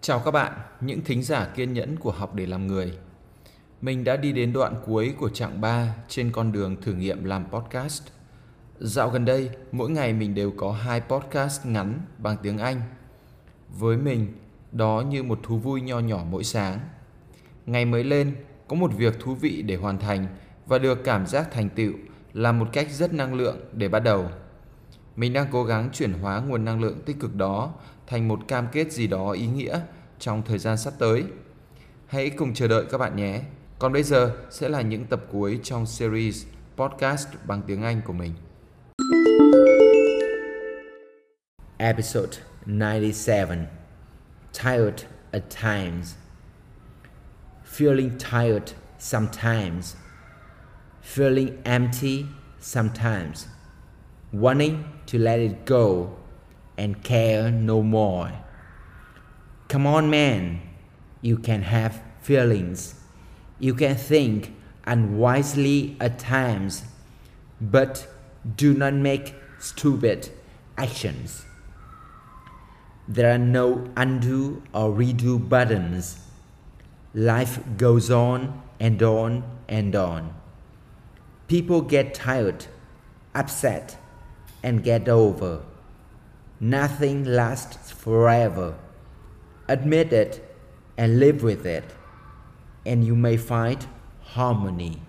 Chào các bạn, những thính giả kiên nhẫn của học để làm người. Mình đã đi đến đoạn cuối của chặng 3 trên con đường thử nghiệm làm podcast. Dạo gần đây, mỗi ngày mình đều có hai podcast ngắn bằng tiếng Anh. Với mình, đó như một thú vui nho nhỏ mỗi sáng. Ngày mới lên, có một việc thú vị để hoàn thành và được cảm giác thành tựu là một cách rất năng lượng để bắt đầu. Mình đang cố gắng chuyển hóa nguồn năng lượng tích cực đó thành một cam kết gì đó ý nghĩa trong thời gian sắp tới. Hãy cùng chờ đợi các bạn nhé. Còn bây giờ sẽ là những tập cuối trong series podcast bằng tiếng Anh của mình. Episode 97 Tired at Times Feeling tired sometimes, feeling empty sometimes, wanting to let it go and care no more. Come on, man. You can have feelings. You can think unwisely at times, but do not make stupid actions. There are no undo or redo buttons. Life goes on and on and on. People get tired, upset, and get over. Nothing lasts forever. Admit it and live with it, and you may find harmony.